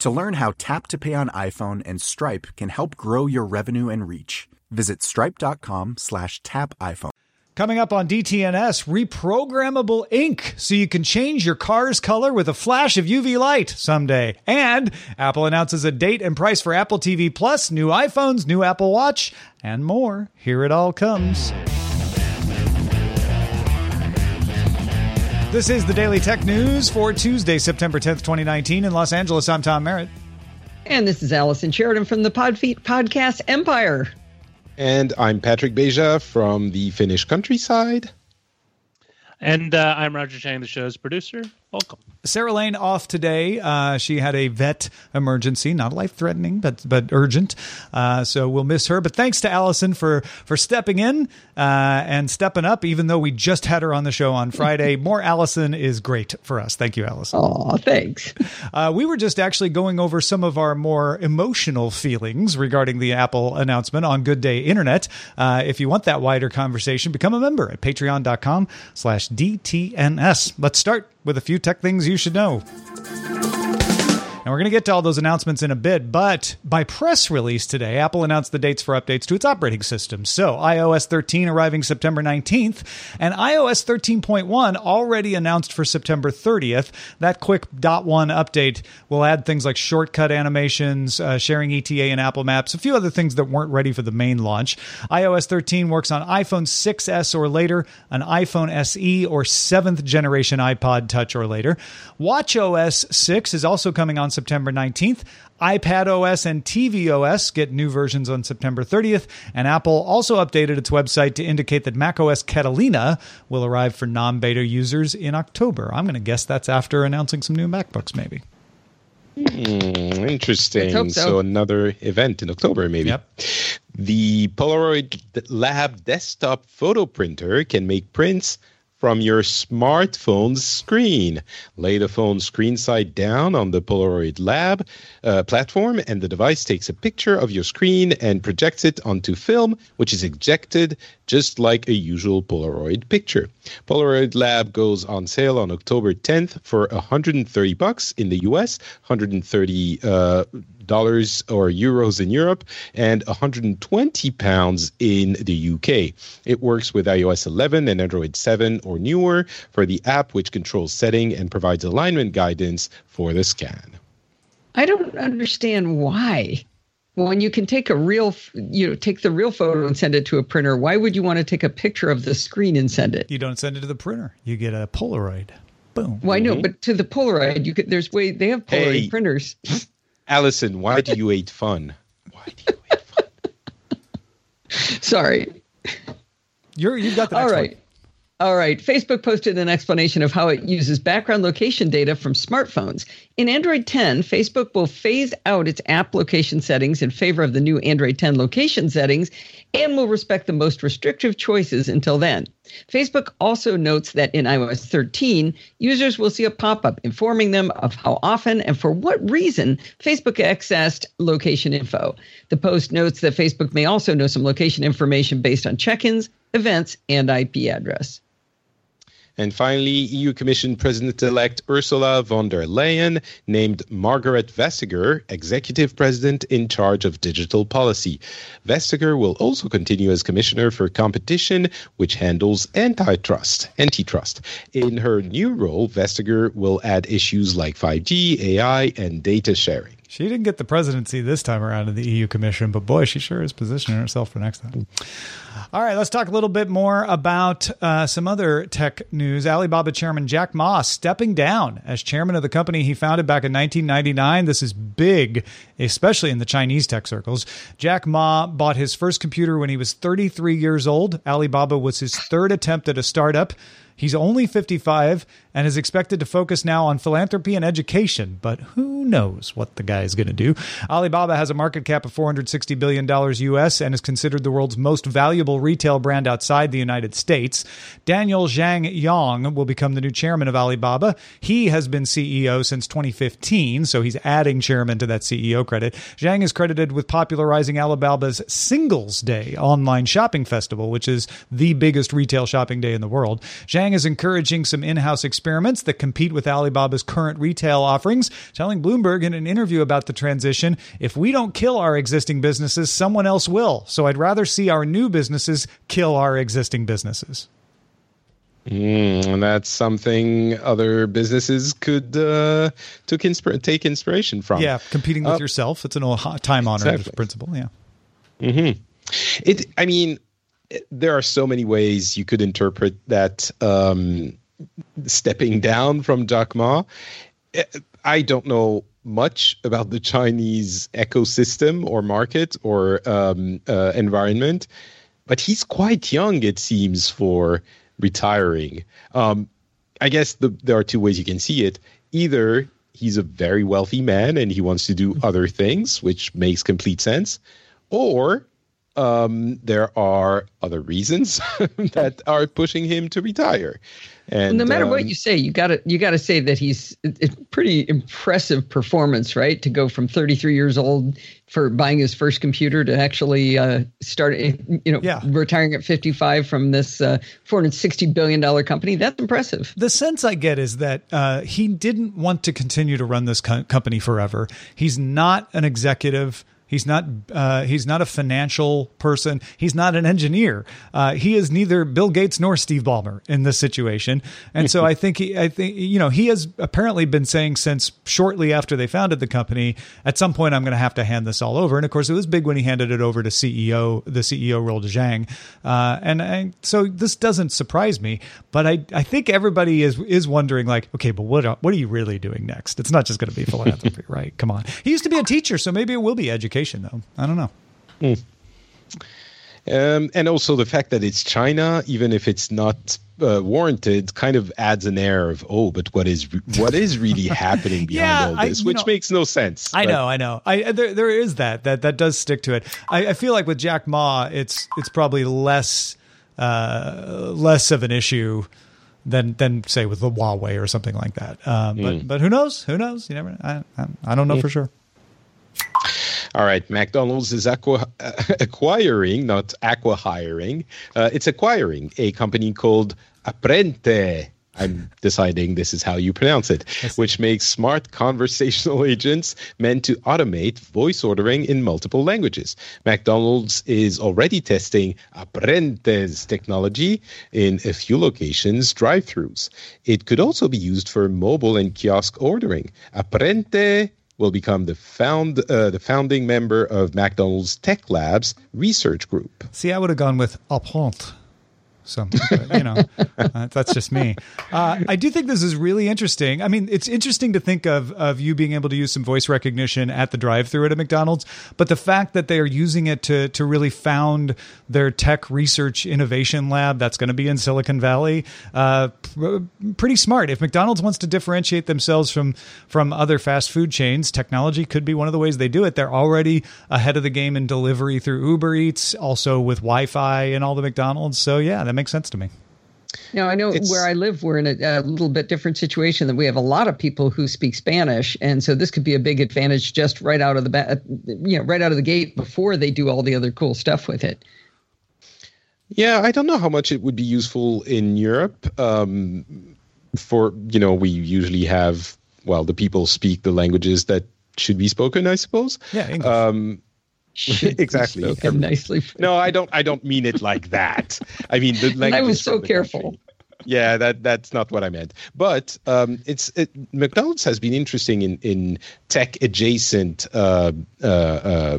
To learn how Tap to Pay on iPhone and Stripe can help grow your revenue and reach, visit stripe.com slash tap iPhone. Coming up on DTNS, reprogrammable ink so you can change your car's color with a flash of UV light someday. And Apple announces a date and price for Apple TV Plus, new iPhones, new Apple Watch, and more. Here it all comes. This is the Daily Tech News for Tuesday, September 10th, 2019. In Los Angeles, I'm Tom Merritt. And this is Allison Sheridan from the Podfeet Podcast Empire. And I'm Patrick Beja from the Finnish countryside. And uh, I'm Roger Chang, the show's producer. Welcome. Sarah Lane off today. Uh, she had a vet emergency, not life threatening, but but urgent. Uh, so we'll miss her. But thanks to Allison for for stepping in uh, and stepping up. Even though we just had her on the show on Friday, more Allison is great for us. Thank you, Allison. Oh, thanks. Uh, we were just actually going over some of our more emotional feelings regarding the Apple announcement on Good Day Internet. Uh, if you want that wider conversation, become a member at patreon.com/slash DTNS. Let's start with a few tech things you should know. And we're going to get to all those announcements in a bit, but by press release today, Apple announced the dates for updates to its operating system. So, iOS 13 arriving September 19th, and iOS 13.1 already announced for September 30th. That quick dot one update will add things like shortcut animations, uh, sharing ETA in Apple Maps, a few other things that weren't ready for the main launch. iOS 13 works on iPhone 6s or later, an iPhone SE or 7th generation iPod Touch or later. WatchOS 6 is also coming on September 19th. iPad OS and TV OS get new versions on September 30th, and Apple also updated its website to indicate that macOS Catalina will arrive for non beta users in October. I'm going to guess that's after announcing some new MacBooks, maybe. Hmm, interesting. So. so. another event in October, maybe. Yep. The Polaroid Lab desktop photo printer can make prints from your smartphone's screen. Lay the phone screen side down on the Polaroid Lab uh, platform, and the device takes a picture of your screen and projects it onto film, which is ejected just like a usual Polaroid picture. Polaroid Lab goes on sale on October 10th for 130 bucks in the US, 130 uh, dollars or euros in Europe, and 120 pounds in the UK. It works with iOS 11 and Android 7 or newer for the app, which controls setting and provides alignment guidance for the scan. I don't understand why. When you can take a real, you know, take the real photo and send it to a printer, why would you want to take a picture of the screen and send it? You don't send it to the printer, you get a Polaroid. Boom. Well, I know, mm-hmm. but to the Polaroid, you could. There's way they have Polaroid Hey. printers. Allison, why do you hate fun? Why do you hate fun? Sorry. You're, you've got the All next right. one. All right. Facebook posted an explanation of how it uses background location data from smartphones. In Android 10, Facebook will phase out its app location settings in favor of the new Android 10 location settings and will respect the most restrictive choices until then. Facebook also notes that in iOS 13, users will see a pop up informing them of how often and for what reason Facebook accessed location info. The post notes that Facebook may also know some location information based on check ins, events, and IP address. And finally, EU Commission President elect Ursula von der Leyen named Margaret Vestager Executive President in charge of digital policy. Vestager will also continue as Commissioner for Competition, which handles antitrust. Antitrust. In her new role, Vestager will add issues like 5G, AI, and data sharing. She didn't get the presidency this time around in the EU Commission, but boy, she sure is positioning herself for next time. All right, let's talk a little bit more about uh, some other tech news. Alibaba chairman Jack Ma stepping down as chairman of the company he founded back in 1999. This is big, especially in the Chinese tech circles. Jack Ma bought his first computer when he was 33 years old. Alibaba was his third attempt at a startup. He's only 55 and is expected to focus now on philanthropy and education, but who knows what the guy is going to do. Alibaba has a market cap of $460 billion US and is considered the world's most valuable retail brand outside the United States. Daniel Zhang Yong will become the new chairman of Alibaba. He has been CEO since 2015, so he's adding chairman to that CEO credit. Zhang is credited with popularizing Alibaba's Singles Day online shopping festival, which is the biggest retail shopping day in the world. Zhang is encouraging some in house experiments that compete with Alibaba's current retail offerings, telling Bloomberg in an interview about the transition if we don't kill our existing businesses, someone else will. So I'd rather see our new businesses kill our existing businesses. Mm, that's something other businesses could uh, insp- take inspiration from. Yeah, competing with Uh, yourself. It's an old time honored exactly. principle. Yeah. It. I mean, there are so many ways you could interpret that um, stepping down from Jack Ma. I don't know much about the Chinese ecosystem or market or um, uh, environment, but he's quite young, it seems, for retiring. Um, I guess the, there are two ways you can see it. Either he's a very wealthy man and he wants to do other things, which makes complete sense, or um, there are other reasons that are pushing him to retire. And no matter what um, you say, you got to you got to say that he's a pretty impressive performance, right? To go from 33 years old for buying his first computer to actually uh, start, you know, Yeah. retiring at 55 from this uh, 460 billion dollar company. That's impressive. The sense I get is that uh, he didn't want to continue to run this co- company forever. He's not an executive. He's not. Uh, he's not a financial person. He's not an engineer. Uh, he is neither Bill Gates nor Steve Ballmer in this situation. And so I think he. I think you know he has apparently been saying since shortly after they founded the company. At some point, I'm going to have to hand this all over. And of course, it was big when he handed it over to CEO the CEO role to Zhang. Uh, and I, so this doesn't surprise me. But I I think everybody is is wondering like, okay, but what are- what are you really doing next? It's not just going to be philanthropy, right? Come on. He used to be a teacher, so maybe it will be education though. I don't know. Um, and also the fact that it's China, even if it's not uh, warranted, kind of adds an air of oh, but what is re- what is really happening behind Yeah, all this, you which know- makes no sense. I But- know, I know. I there there is that that that does stick to it. I, I feel like with Jack Ma, it's it's probably less uh, less of an issue than than say with the Huawei or something like that. Um, but but who knows? Who knows? You never. I I, I don't know for sure. All right, McDonald's is acqui- acquiring, not aqua hiring. Uh, it's acquiring a company called Apprente. I'm deciding this is how you pronounce it, which makes smart conversational agents meant to automate voice ordering in multiple languages. McDonald's is already testing Apprente's technology in a few locations, drive-throughs. It could also be used for mobile and kiosk ordering. Apprente will become the found uh, the founding member of McDonald's Tech Labs research group. See, I would have gone with apprente. So, but, you know, uh, that's just me. Uh, I do think this is really interesting. I mean, it's interesting to think of of you being able to use some voice recognition at the drive-through at a McDonald's, but the fact that they are using it to to really found their tech research innovation lab that's going to be in Silicon Valley, uh, pr- pretty smart. If McDonald's wants to differentiate themselves from from other fast food chains, technology could be one of the ways they do it. They're already ahead of the game in delivery through Uber Eats, also with Wi-Fi and all the McDonald's. So yeah, that makes sense to me. Now, I know It's- where I live, we're in a, a little bit different situation that we have a lot of people who speak Spanish, and so this could be a big advantage just right out of the bat, you know, right out of the gate before they do all the other cool stuff with it. Yeah, I don't know how much it would be useful in Europe. Um, for you know, we usually have well, the people speak the languages that should be spoken, I suppose. Yeah, English. Um, Should be exactly. nicely. no, I don't. I don't mean it like that. I mean the language. I was so careful. Yeah, that that's not what I meant. But um, it's it, McDonald's has been interesting in in tech adjacent uh, uh, uh,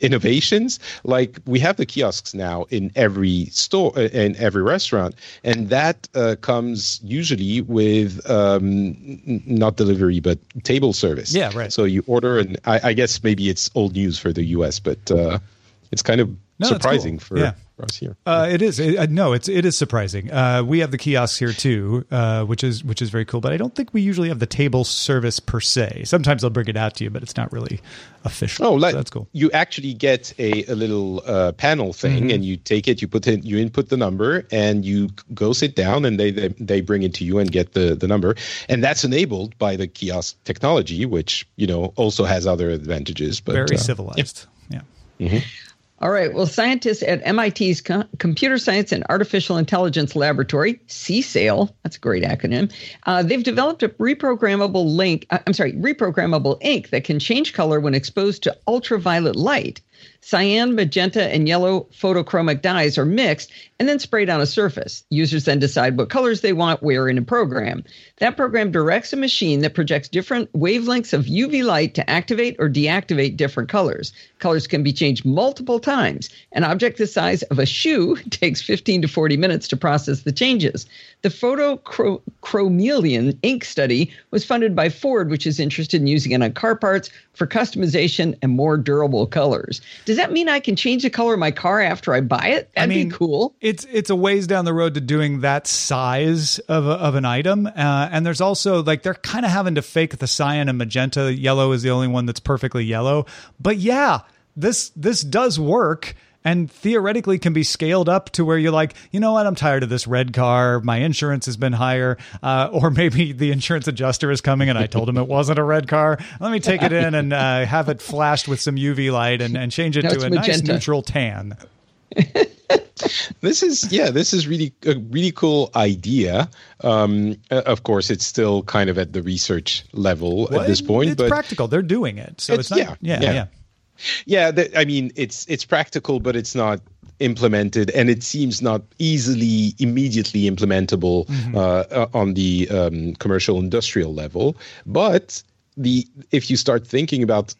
innovations. Like we have the kiosks now in every store uh, in every restaurant, and that uh, comes usually with um, not delivery but table service. Yeah, right. So you order, and I, I guess maybe it's old news for the U.S., but uh, it's kind of No, that's cool. surprising for, Yeah. for us here. Uh, it is. It, uh, no, it's it is surprising. Uh, we have the kiosks here too, uh, which is which is very cool. But I don't think we usually have the table service per se. Sometimes they'll bring it out to you, but it's not really official. Oh, So that's cool. You actually get a, a little uh, panel thing, Mm-hmm. and you take it, you put in, you input the number, and you go sit down, and they they, they bring it to you and get the, the number, and that's enabled by the kiosk technology, which you know also has other advantages. But Very uh, civilized. Yeah. All right. Well, scientists at MIT's Co- Computer Science and Artificial Intelligence Laboratory, CSAIL, that's a great acronym, uh, they've developed a reprogrammable link, uh, I'm sorry, reprogrammable ink that can change color when exposed to ultraviolet light. Cyan, magenta, and yellow photochromic dyes are mixed and then sprayed on a surface. Users then decide what colors they want where in a program. That program directs a machine that projects different wavelengths of UV light to activate or deactivate different colors. Colors can be changed multiple times. An object the size of a shoe takes 15 to 40 minutes to process the changes. The PhotoChromeleon ink study was funded by Ford, which is interested in using it on car parts for customization and more durable colors. Does that mean I can change the color of my car after I buy it? That'd mean, be cool. It's it's a ways down the road to doing that size of a, of an item, uh, and there's also like they're kind of having to fake the cyan and magenta. Yellow is the only one that's perfectly yellow, but yeah, this this does work. And theoretically, can be scaled up to where you're like, you know what? I'm tired of this red car. My insurance has been higher, uh, or maybe the insurance adjuster is coming, and I told him it wasn't a red car. Let me take it in and uh, have it flashed with some UV light and, and change it to a nice neutral tan. this is yeah this is really a really cool idea um uh, of course it's still kind of at the research level Well, at this point it's but practical. They're doing it, so it's, It's- not. yeah, Yeah, yeah. yeah. Yeah th- i mean it's it's practical but it's not implemented and it seems not easily immediately implementable uh, uh, on the um, commercial industrial level. But the if you start thinking about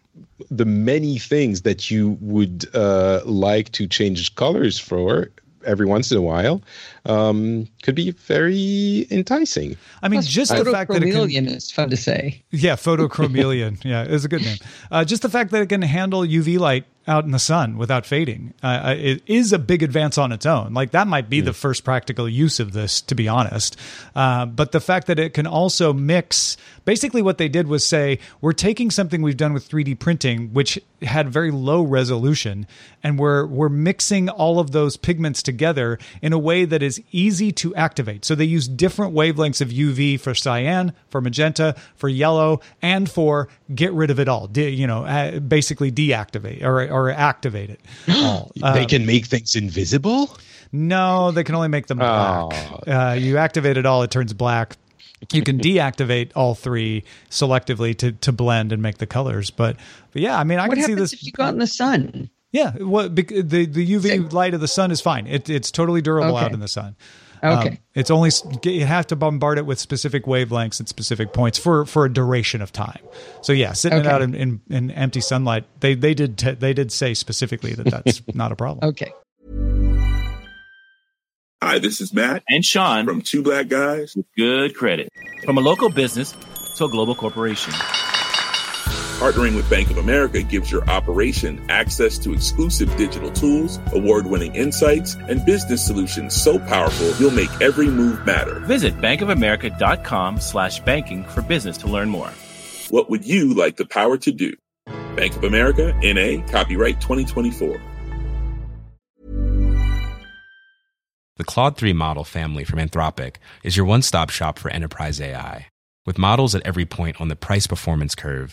the many things that you would uh, like to change colors for every once in a while um, could be very enticing I mean, just the fact that it can, is fun to say. yeah, PhotoChromeleon, yeah, is a good name. Uh, just the fact that it can handle UV light out in the sun without fading, uh, it is a big advance on its own. Like that might be the first practical use of this, to be honest. Uh, but the fact that it can also mix, basically, what they did was say we're taking something we've done with 3D printing, which had very low resolution, and we're we're mixing all of those pigments together in a way that is easy to activate. So they use different wavelengths of UV for cyan, for magenta, for yellow, and for get rid of it all. De- you know, uh, basically deactivate or or activate it all. Uh, they can make things invisible no, they can only make them black. Uh, you activate it all, it turns black. You can deactivate all three selectively to, to blend and make the colors. But, but yeah, I mean, I What can see happens this. if you go out in the sun? Yeah, what the the UV Say- light of the sun is fine. It, it's totally durable Okay. out in the sun. Um, Okay. it's only you have to bombard it with specific wavelengths and specific points for for a duration of time. So yeah, sitting it Okay. out in, in, in empty sunlight, they they did t- they did say specifically that that's not a problem. Okay. Hi, this is Matt and Sean from Two Black Guys. with good credit. From a local business to a global corporation. Partnering with Bank of America gives your operation access to exclusive digital tools, award winning insights, and business solutions so powerful you'll make every move matter. Visit bankofamerica.com slash banking for business to learn more. What would you like the power to do? Bank of America, NA, copyright 2024. The Claude 3 model family from Anthropic is your one stop shop for enterprise AI. With models at every point on the price performance curve,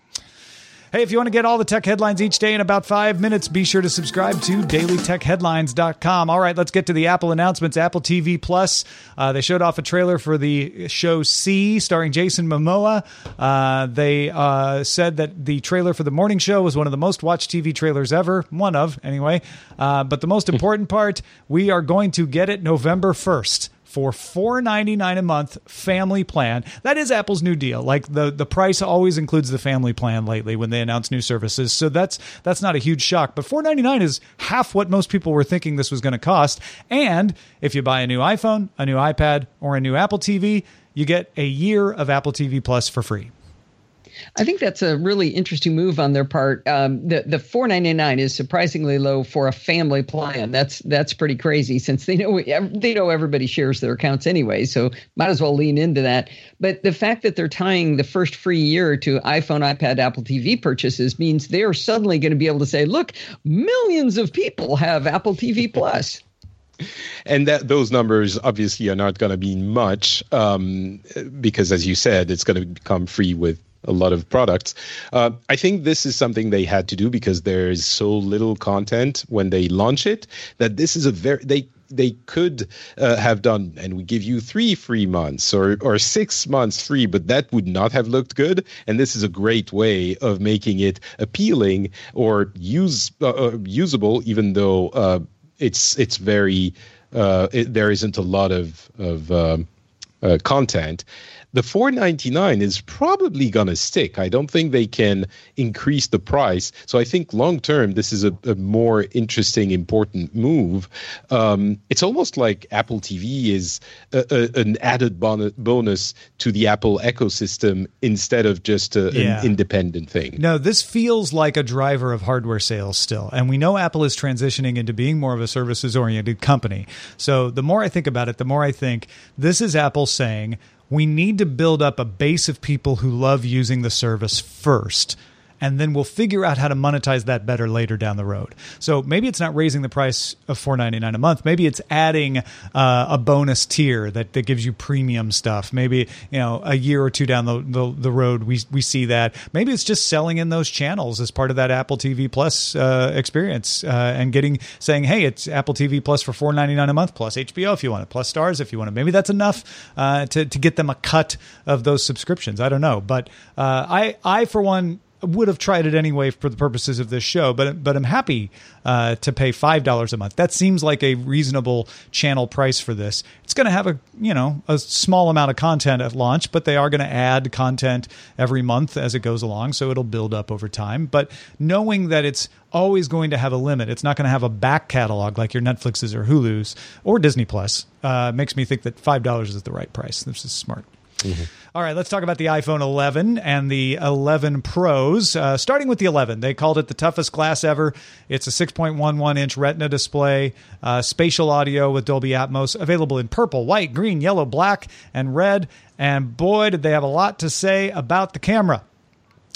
Hey, if you want to get all the tech headlines each day in about five minutes, be sure to subscribe to dailytechheadlines.com. All right, let's get to the Apple announcements. Apple TV Plus, uh, they showed off a trailer for the show See, starring Jason Momoa. Uh, they uh, said that the trailer for the morning show was one of the most watched TV trailers ever, one of, anyway. Uh, but the most important part, we are going to get it November 1st for $4.99 a month family plan. That is Apple's new deal. Like the the price always includes the family plan lately when they announce new services. So that's that's not a huge shock, but $4.99 is half what most people were thinking this was going to cost. And if you buy a new iPhone, a new iPad, or a new Apple TV, you get a year of Apple TV Plus for free. I think that's a really interesting move on their part. Um, the the four ninety nine is surprisingly low for a family plan. That's that's pretty crazy since they know they know everybody shares their accounts anyway. So might as well lean into that. But the fact that they're tying the first free year to iPhone, iPad, Apple TV purchases means they are suddenly going to be able to say, "Look, millions of people have Apple TV Plus." and that those numbers obviously are not going to be much um, because, as you said, it's going to become free with a lot of products. Uh, I think this is something they had to do because there is so little content when they launch it that this is a very they they could uh, have done and we give you three free months or or six months free but that would not have looked good and this is a great way of making it appealing or use uh, uh usable even though uh, it's it's very uh, it, there isn't a lot of of um, content the 499 is probably going to stick. I don't think they can increase the price. So I think long term, this is a, a, more interesting, important move. Um, it's almost like Apple TV is a, a, an added bon- bonus to the Apple ecosystem instead of just yeah. an independent thing. No, this feels like a driver of hardware sales still. And we know Apple is transitioning into being more of a services oriented company. So the more I think about it, the more I think this is Apple saying, we need to build up a base of people who love using the service first and then we'll figure out how to monetize that better later down the road. So maybe it's not raising the price of four ninety nine a month. Maybe it's adding uh, a bonus tier that, that gives you premium stuff. Maybe you know a year or two down the, the, the road we we see that. Maybe it's just selling in those channels as part of that Apple TV Plus uh, experience uh, and getting saying, hey, it's Apple TV Plus for four ninety nine a month plus HBO if you want it, plus Starz if you want it. Maybe that's enough uh, to to get them a cut of those subscriptions. I don't know, but uh, I I for one would have tried it anyway for the purposes of this show, but but I'm happy uh, to pay five dollars a month. That seems like a reasonable channel price for this. It's going to have a you know a small amount of content at launch, but they are going to add content every month as it goes along, so it'll build up over time. But knowing that it's always going to have a limit, it's not going to have a back catalog like your Netflixes or Hulu's or Disney Plus, uh, makes me think that five dollars is the right price. This is smart. Mm-hmm. All right, let's talk about the iPhone 11 and the 11 Pros. Uh, starting with the 11, they called it the toughest glass ever. It's a 6.11 inch Retina display, uh, spatial audio with Dolby Atmos, available in purple, white, green, yellow, black, and red. And boy, did they have a lot to say about the camera.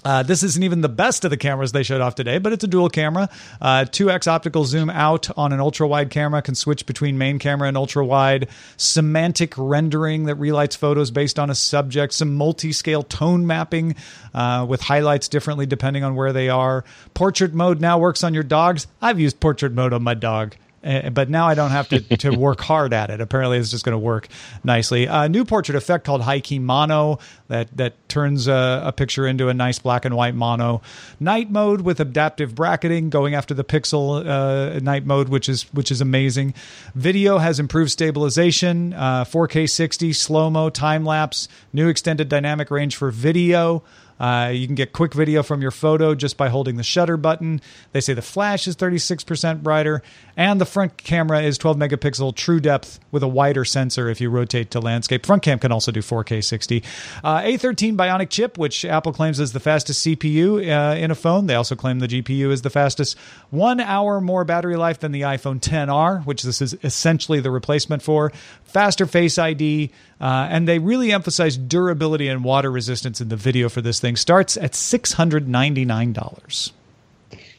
Uh, this isn't even the best of the cameras they showed off today, but it's a dual camera. Uh, 2x optical zoom out on an ultra wide camera can switch between main camera and ultra wide. Semantic rendering that relights photos based on a subject. Some multi scale tone mapping uh, with highlights differently depending on where they are. Portrait mode now works on your dogs. I've used portrait mode on my dog. Uh, but now I don't have to, to work hard at it. Apparently, it's just going to work nicely. A new portrait effect called High Key Mono that that turns a, a, picture into a nice black and white mono. Night mode with adaptive bracketing, going after the pixel uh, night mode, which is which is amazing. Video has improved stabilization, uh, 4K 60, slow mo, time lapse, new extended dynamic range for video. Uh, you can get quick video from your photo just by holding the shutter button. They say the flash is 36% brighter, and the front camera is 12 megapixel true depth with a wider sensor if you rotate to landscape. Front cam can also do 4K 60. Uh, A13 Bionic chip, which Apple claims is the fastest CPU uh, in a phone. They also claim the GPU is the fastest. One hour more battery life than the iPhone 10R, which this is essentially the replacement for. Faster Face ID, uh, and they really emphasize durability and water resistance in the video for this thing. Starts at $699.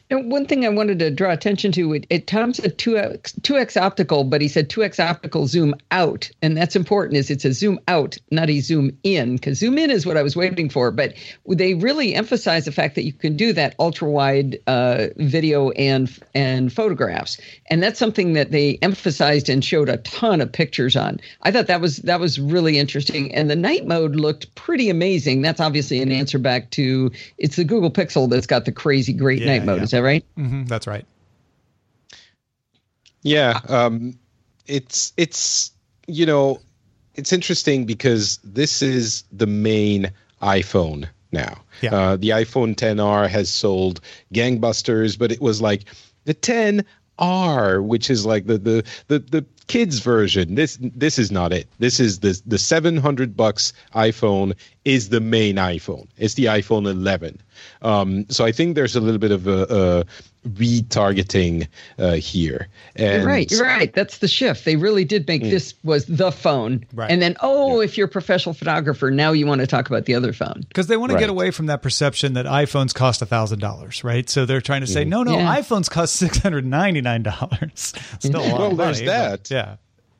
Now, one thing I wanted to draw attention to, it, it Tom said 2x, 2x optical, but he said 2x optical zoom out. And that's important is it's a zoom out, not a zoom in, because zoom in is what I was waiting for. But they really emphasize the fact that you can do that ultra wide uh, video and and photographs. And that's something that they emphasized and showed a ton of pictures on. I thought that was that was really interesting. And the night mode looked pretty amazing. That's obviously an answer back to it's the Google Pixel that's got the crazy great Yeah, night mode. yeah. Is that right? hmm that's right. Yeah, um, it's it's you know it's interesting because this is the main iPhone now. Yeah. Uh, the iPhone 10R has sold gangbusters, but it was like the 10R, which is like the the the, the kids version. This this is not it. This is the the 700 bucks iPhone is the main iPhone. It's the iPhone 11. Um, so I think there's a little bit of a retargeting uh, here. And You're right. You're right. That's the shift. They really did make this was the phone, Right. and then oh, if you're a professional photographer, now you want to talk about the other phone. Because they want to get away from that perception that iPhones cost $1,000, right? So they're trying to say, no, no, Yeah. iPhones cost $699. Still a lot Well, of there's money, that. but Yeah.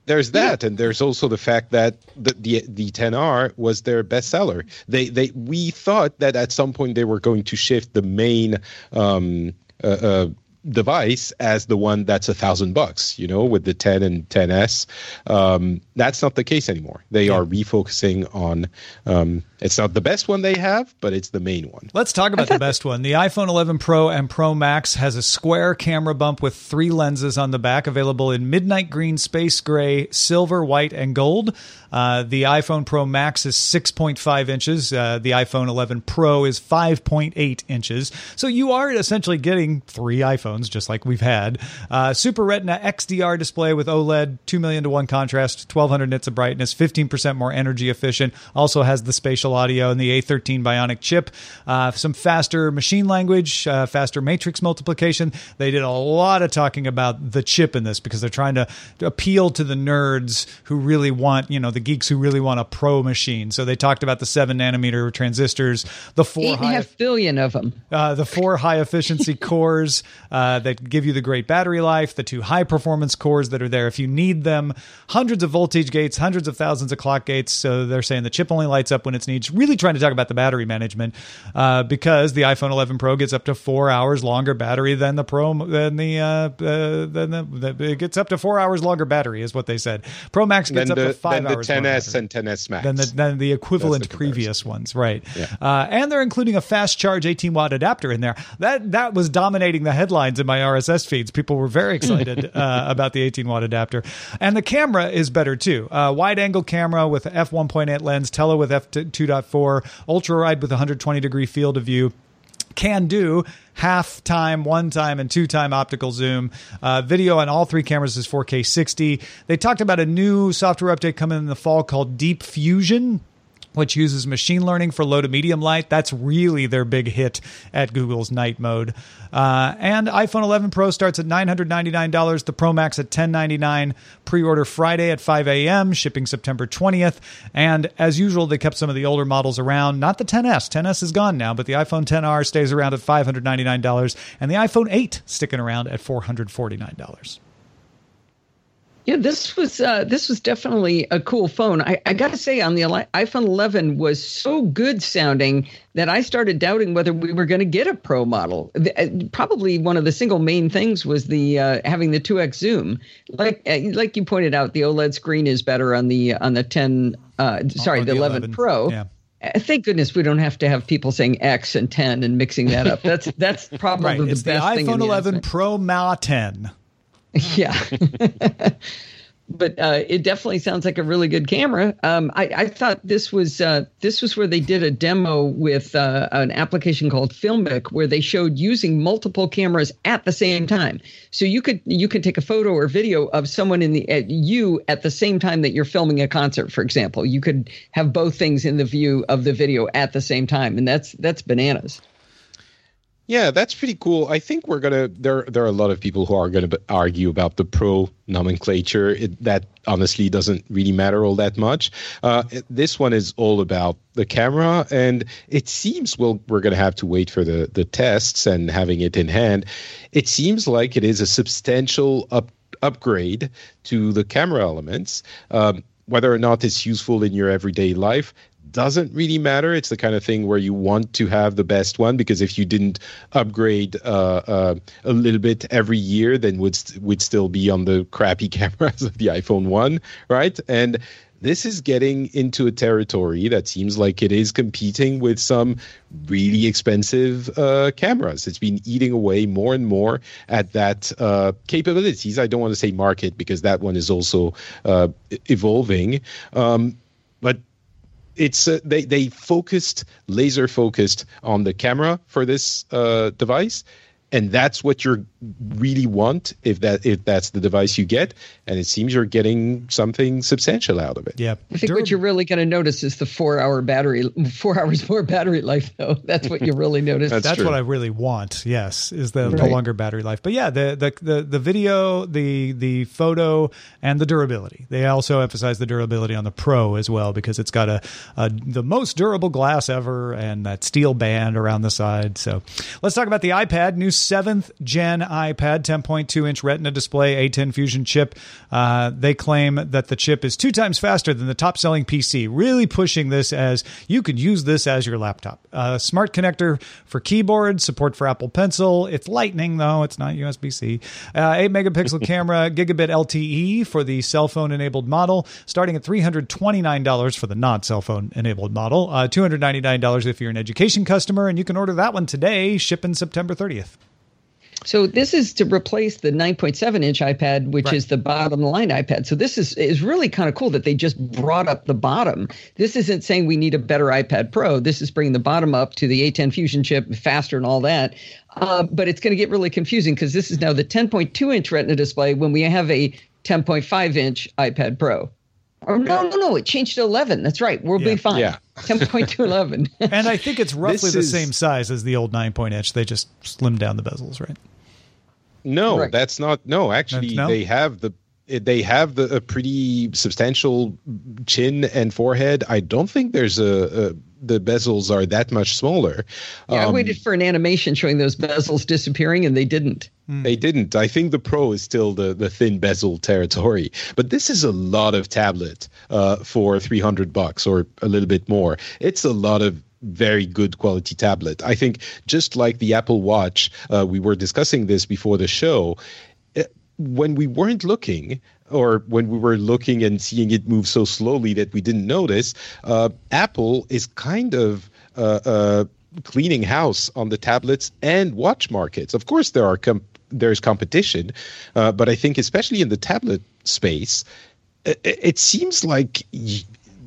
There's that, and there's also the fact that the, the the 10R was their bestseller. They they we thought that at some point they were going to shift the main um, uh, uh, device as the one that's a thousand bucks. You know, with the 10 and 10s. Um, that's not the case anymore. They are refocusing on. Um, it's not the best one they have, but it's the main one. Let's talk about the best one. The iPhone 11 Pro and Pro Max has a square camera bump with three lenses on the back, available in midnight green, space gray, silver, white, and gold. Uh, the iPhone Pro Max is 6.5 inches. Uh, the iPhone 11 Pro is 5.8 inches. So you are essentially getting three iPhones, just like we've had. Uh, Super Retina XDR display with OLED, 2 million to 1 contrast, 1200 nits of brightness, 15% more energy efficient. Also has the spatial audio and the A13 Bionic chip. Uh, some faster machine language, uh, faster matrix multiplication. They did a lot of talking about the chip in this because they're trying to appeal to the nerds who really want, you know, the geeks who really want a pro machine. So they talked about the seven nanometer transistors, the four Eight and a high half billion of them. uh, the four high efficiency cores uh, that give you the great battery life, the two high performance cores that are there if you need them, hundreds of voltage gates, hundreds of thousands of clock gates. So they're saying the chip only lights up when it's needed. Really trying to talk about the battery management uh, because the iPhone 11 Pro gets up to four hours longer battery than the Pro than the uh, uh, than the, the it gets up to four hours longer battery is what they said. Pro Max gets Then up the to five then the hours. More 10s and 10s Max. than the, than the equivalent the previous ones, right? Uh, and they're including a fast charge 18 watt adapter in there. That that was dominating the headlines in my RSS feeds. People were very excited uh, about the 18 watt adapter, and the camera is better too. Uh, wide angle camera with f 1.8 lens, tele with f 2.4, ultra wide with 120 degree field of view can do half time, one time, and two time optical zoom. Uh, video on all three cameras is 4K 60. They talked about a new software update coming in the fall called Deep Fusion which uses machine learning for low to medium light. That's really their big hit at Google's night mode. Uh, and iPhone 11 Pro starts at $999, the Pro Max at 1099. Pre order Friday at 5 a.m., shipping September 20th. And as usual, they kept some of the older models around. Not the 10S. 10S is gone now, but the iPhone 10R stays around at $599, and the iPhone 8 sticking around at $449. Yeah, this was uh, this was definitely a cool phone. I, I got to say, on the iPhone 11 was so good sounding that I started doubting whether we were going to get a Pro model. Uh, probably one of the single main things was the uh, having the 2x zoom. Like uh, like you pointed out, the OLED screen is better on the on the 10. Uh, sorry, the, the 11, 11, Pro. Yeah. Uh, thank goodness we don't have to have people saying X and 10 and mixing that up. That's that's probably right. the it's best the thing. iPhone 11 Pro Ma 10. Yeah. but uh, it definitely sounds like a really good camera. Um, I, I, thought this was uh, this was where they did a demo with uh, an application called Filmic, where they showed using multiple cameras at the same time. So you could you could take a photo or video of someone in the at you at the same time that you're filming a concert, for example. You could have both things in the view of the video at the same time, and that's that's bananas. Yeah, that's pretty cool. I think we're gonna there. There are a lot of people who are gonna argue about the pro nomenclature. It, that honestly doesn't really matter all that much. Uh, this one is all about the camera, and it seems well we're gonna have to wait for the the tests and having it in hand. It seems like it is a substantial up upgrade to the camera elements. Um, whether or not it's useful in your everyday life doesn't really matter. It's the kind of thing where you want to have the best one because if you didn't upgrade uh, uh, a little bit every year, then would would still be on the crappy cameras of the iPhone one, right? And this is getting into a territory that seems like it is competing with some really expensive uh, cameras. It's been eating away more and more at that uh, capabilities. I don't want to say market because that one is also uh, evolving. Um, it's uh, they they focused laser focused on the camera for this uh, device and that's what you really want if that if that's the device you get. And it seems you're getting something substantial out of it. Yeah. I think what you're really going to notice is the four hour battery four hours more battery life though. That's what you really notice. That's, that's what i really want yes is the, right. the longer battery life. But yeah the, the the the video the the photo and the durability. They also emphasize the durability on the pro as well because it's got a, a the most durable glass ever and that steel band around the side. So let's talk about the ipad new seventh gen iPad, 10.2 inch Retina display, A10 Fusion chip. Uh, they claim that the chip is two times faster than the top selling PC, really pushing this as you could use this as your laptop. Uh, smart connector for keyboard, support for Apple Pencil. It's Lightning though, it's not USB C. Uh, 8 megapixel camera, gigabit LTE for the cell phone enabled model, starting at $329 for the non cell phone enabled model, uh, $299 if you're an education customer, and you can order that one today, shipping September 30th. So this is to replace the 9.7 inch iPad, which right. is the bottom line iPad. So this is is really kind of cool that they just brought up the bottom. This isn't saying we need a better iPad Pro. This is bringing the bottom up to the A10 Fusion chip faster and all that. Uh, but it's going to get really confusing because this is now the 10.2 inch Retina display when we have a 10.5 inch iPad Pro. Or no, no, no, it changed to 11. That's right. We'll yeah. be fine. Yeah. 10.211. and I think it's roughly the same size as the old 9 point inch. They just slimmed down the bezels, right? No, Correct. that's not. No, actually, no? they have the they have the a pretty substantial chin and forehead. I don't think there's a, a the bezels are that much smaller. Yeah, um, I waited for an animation showing those bezels disappearing, and they didn't. Hmm. They didn't. I think the Pro is still the, the thin bezel territory, but this is a lot of tablet uh, for three hundred bucks or a little bit more. It's a lot of very good quality tablet. I think just like the Apple Watch, uh, we were discussing this before the show. Uh, when we weren't looking, or when we were looking and seeing it move so slowly that we didn't notice, uh, Apple is kind of uh, uh, cleaning house on the tablets and watch markets. Of course, there are com- there's competition, uh, but I think especially in the tablet space, it, it seems like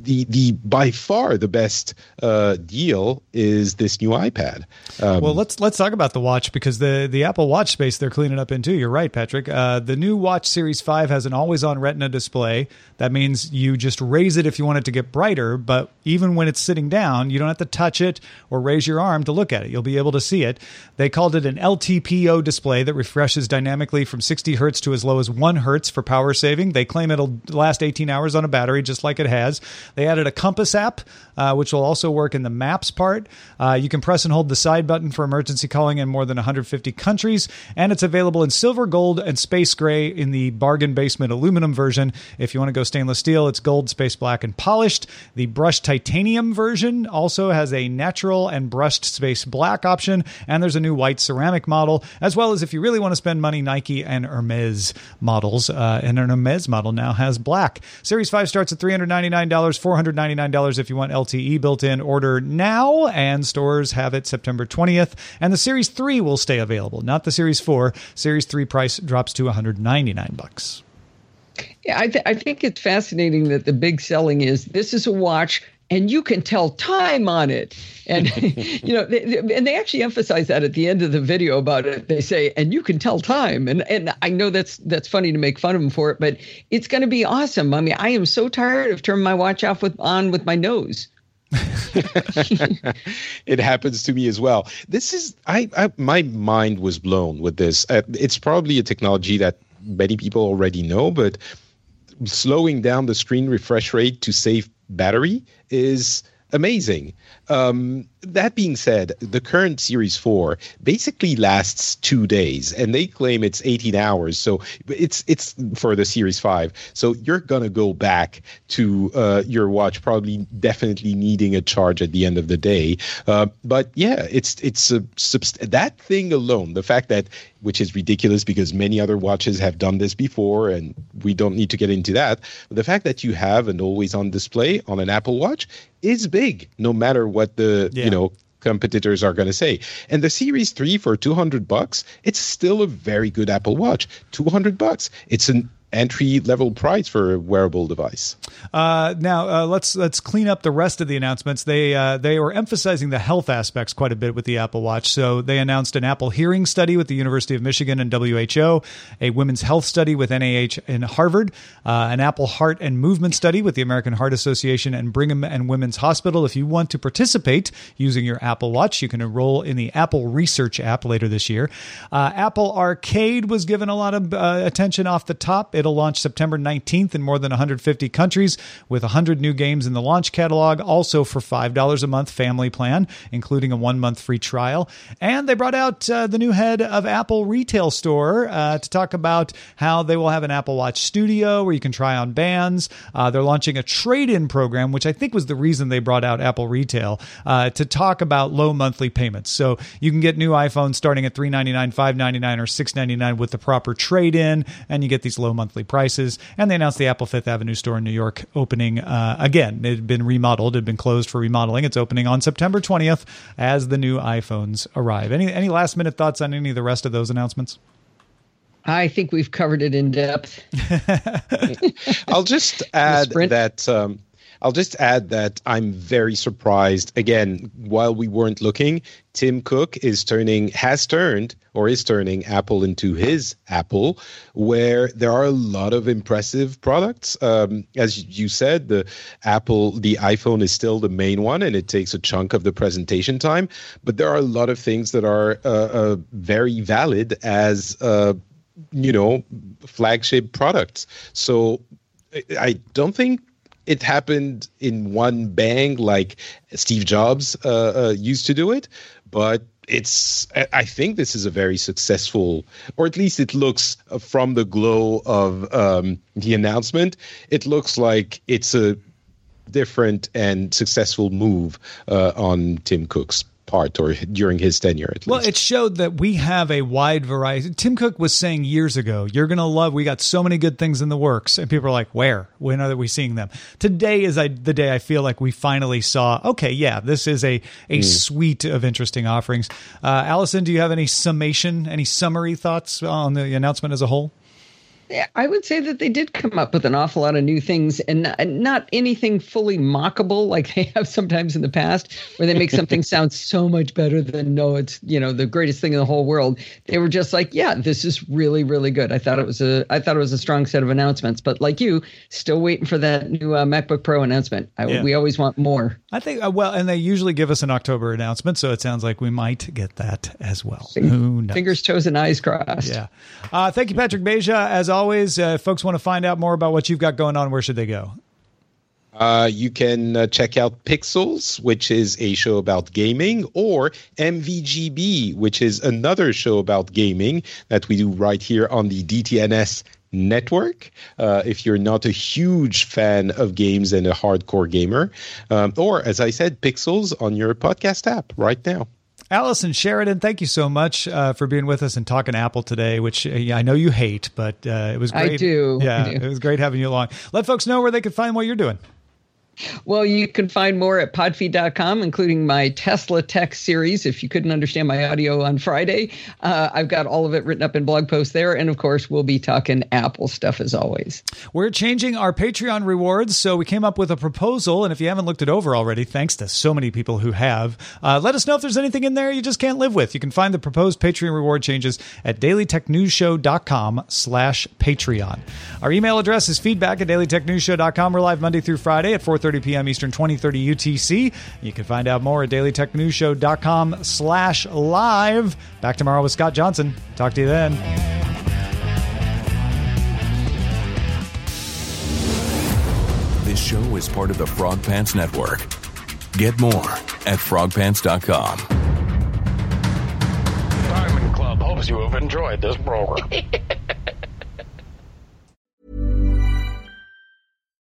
the the by far the best uh, deal is this new iPad. Um, well, let's let's talk about the watch because the the Apple Watch space they're cleaning up in too. You're right, Patrick. Uh, the new Watch Series Five has an always-on Retina display. That means you just raise it if you want it to get brighter, but even when it's sitting down, you don't have to touch it or raise your arm to look at it. You'll be able to see it. They called it an LTPO display that refreshes dynamically from 60 hertz to as low as one hertz for power saving. They claim it'll last 18 hours on a battery, just like it has. They added a compass app, uh, which will also work in the maps part. Uh, you can press and hold the side button for emergency calling in more than 150 countries, and it's available in silver, gold, and space gray in the bargain basement aluminum version. If you want to go stainless steel, it's gold, space black, and polished. The brushed titanium version also has a natural and brushed space black option, and there's a new white ceramic model, as well as if you really want to spend money, Nike and Hermes models. Uh, and an Hermes model now has black. Series 5 starts at $399, $499 if you want LTE built in. Order now, and stores have it September 20th. And the Series 3 will stay available, not the Series 4. Series 3 price drops to 199 bucks. Yeah, I, th- I think it's fascinating that the big selling is this is a watch and you can tell time on it. And you know, they, and they actually emphasize that at the end of the video about it. They say, and you can tell time. And and I know that's that's funny to make fun of them for it, but it's going to be awesome. I mean, I am so tired of turning my watch off with on with my nose. it happens to me as well. This is I, I my mind was blown with this. Uh, it's probably a technology that many people already know, but slowing down the screen refresh rate to save battery is amazing. Um, that being said, the current Series 4 basically lasts two days, and they claim it's 18 hours. So it's it's for the Series 5. So you're gonna go back to uh, your watch, probably definitely needing a charge at the end of the day. Uh, but yeah, it's it's a subst- that thing alone, the fact that which is ridiculous because many other watches have done this before, and we don't need to get into that. The fact that you have an always-on display on an Apple Watch is big, no matter what the yeah. you know competitors are going to say. And the Series 3 for 200 bucks, it's still a very good Apple Watch. 200 bucks. It's an entry level price for a wearable device. Uh, now uh, let's let's clean up the rest of the announcements. They uh, they were emphasizing the health aspects quite a bit with the Apple Watch. So they announced an Apple hearing study with the University of Michigan and WHO, a women's health study with NIH and Harvard, uh, an Apple Heart and Movement study with the American Heart Association and Brigham and Women's Hospital. If you want to participate using your Apple Watch, you can enroll in the Apple Research app later this year. Uh, Apple Arcade was given a lot of uh, attention off the top. It'll launch September 19th in more than 150 countries with 100 new games in the launch catalog, also for $5 a month family plan, including a one month free trial. And they brought out uh, the new head of Apple Retail Store uh, to talk about how they will have an Apple Watch Studio where you can try on bands. Uh, they're launching a trade in program, which I think was the reason they brought out Apple Retail uh, to talk about low monthly payments. So you can get new iPhones starting at 399, 599, or 699 with the proper trade in, and you get these low monthly monthly prices. And they announced the Apple Fifth Avenue store in New York opening uh, again. It had been remodeled, it had been closed for remodeling. It's opening on September 20th as the new iPhones arrive. Any any last minute thoughts on any of the rest of those announcements? I think we've covered it in depth. I'll just add that. Um, I'll just add that I'm very surprised. Again, while we weren't looking, Tim Cook is turning, has turned, or is turning Apple into his Apple, where there are a lot of impressive products. Um, as you said, the Apple, the iPhone is still the main one, and it takes a chunk of the presentation time. But there are a lot of things that are uh, uh, very valid as, uh, you know, flagship products. So I don't think it happened in one bang like Steve Jobs uh, uh, used to do it, but it's I think this is a very successful, or at least it looks uh, from the glow of um, the announcement, it looks like it's a different and successful move uh, on Tim Cook's part or during his tenure at least. Well, it showed that we have a wide variety. Tim Cook was saying years ago, you're going to love, we got so many good things in the works. And people are like, where? When are we seeing them? Today is I, the day I feel like we finally saw, okay, yeah, this is a, a mm. suite of interesting offerings. Uh, Allison, do you have any summation, any summary thoughts on the announcement as a whole? I would say that they did come up with an awful lot of new things and not, not anything fully mockable like they have sometimes in the past, where they make something sound so much better than no, it's you know the greatest thing in the whole world. They were just like, yeah, this is really really good. I thought it was a I thought it was a strong set of announcements, but like you, still waiting for that new uh, MacBook Pro announcement. I, Yeah. We always want more. I think uh, well, and they usually give us an October announcement, so it sounds like we might get that as well. Who knows? Fingers, toes, and eyes crossed. Yeah. Uh, thank you, Patrick Beja. As always, uh, if folks want to find out more about what you've got going on, where should they go? Uh, you can uh, check out Pixels, which is a show about gaming, or MVGB, which is another show about gaming that we do right here on the DTNS network. Uh, if you're not a huge fan of games and a hardcore gamer, um, or as I said, Pixels on your podcast app right now. Allison Sheridan, thank you so much uh, for being with us and talking Apple today, which uh, I know you hate, but uh, it was great. I do. Yeah, I do. it was great having you along. Let folks know where they can find what you're doing. Well, you can find more at podfeed.com, including my Tesla Tech series. If you couldn't understand my audio on Friday, uh, I've got all of it written up in blog posts there. And of course, we'll be talking Apple stuff as always. We're changing our Patreon rewards, so we came up with a proposal. And if you haven't looked it over already, thanks to so many people who have, uh, let us know if there's anything in there you just can't live with. You can find the proposed Patreon reward changes at dailytechnewsshow.com slash Patreon. Our email address is feedback at dailytechnewsshow.com. We're live Monday through Friday at 4.30 p.m. Eastern, 2030 UTC. You can find out more at dailytechnewsshow.com slash live. Back tomorrow with Scott Johnson. Talk to you then. This show is part of the Frog Pants Network. Get more at frogpants.com. Diamond Club hopes you have enjoyed this program.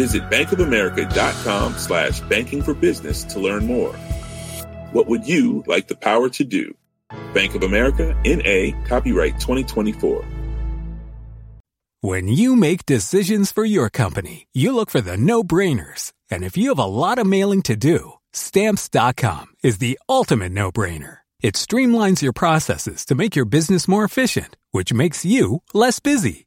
Visit bankofamerica.com slash banking for business to learn more. What would you like the power to do? Bank of America, NA, copyright 2024. When you make decisions for your company, you look for the no brainers. And if you have a lot of mailing to do, stamps.com is the ultimate no brainer. It streamlines your processes to make your business more efficient, which makes you less busy.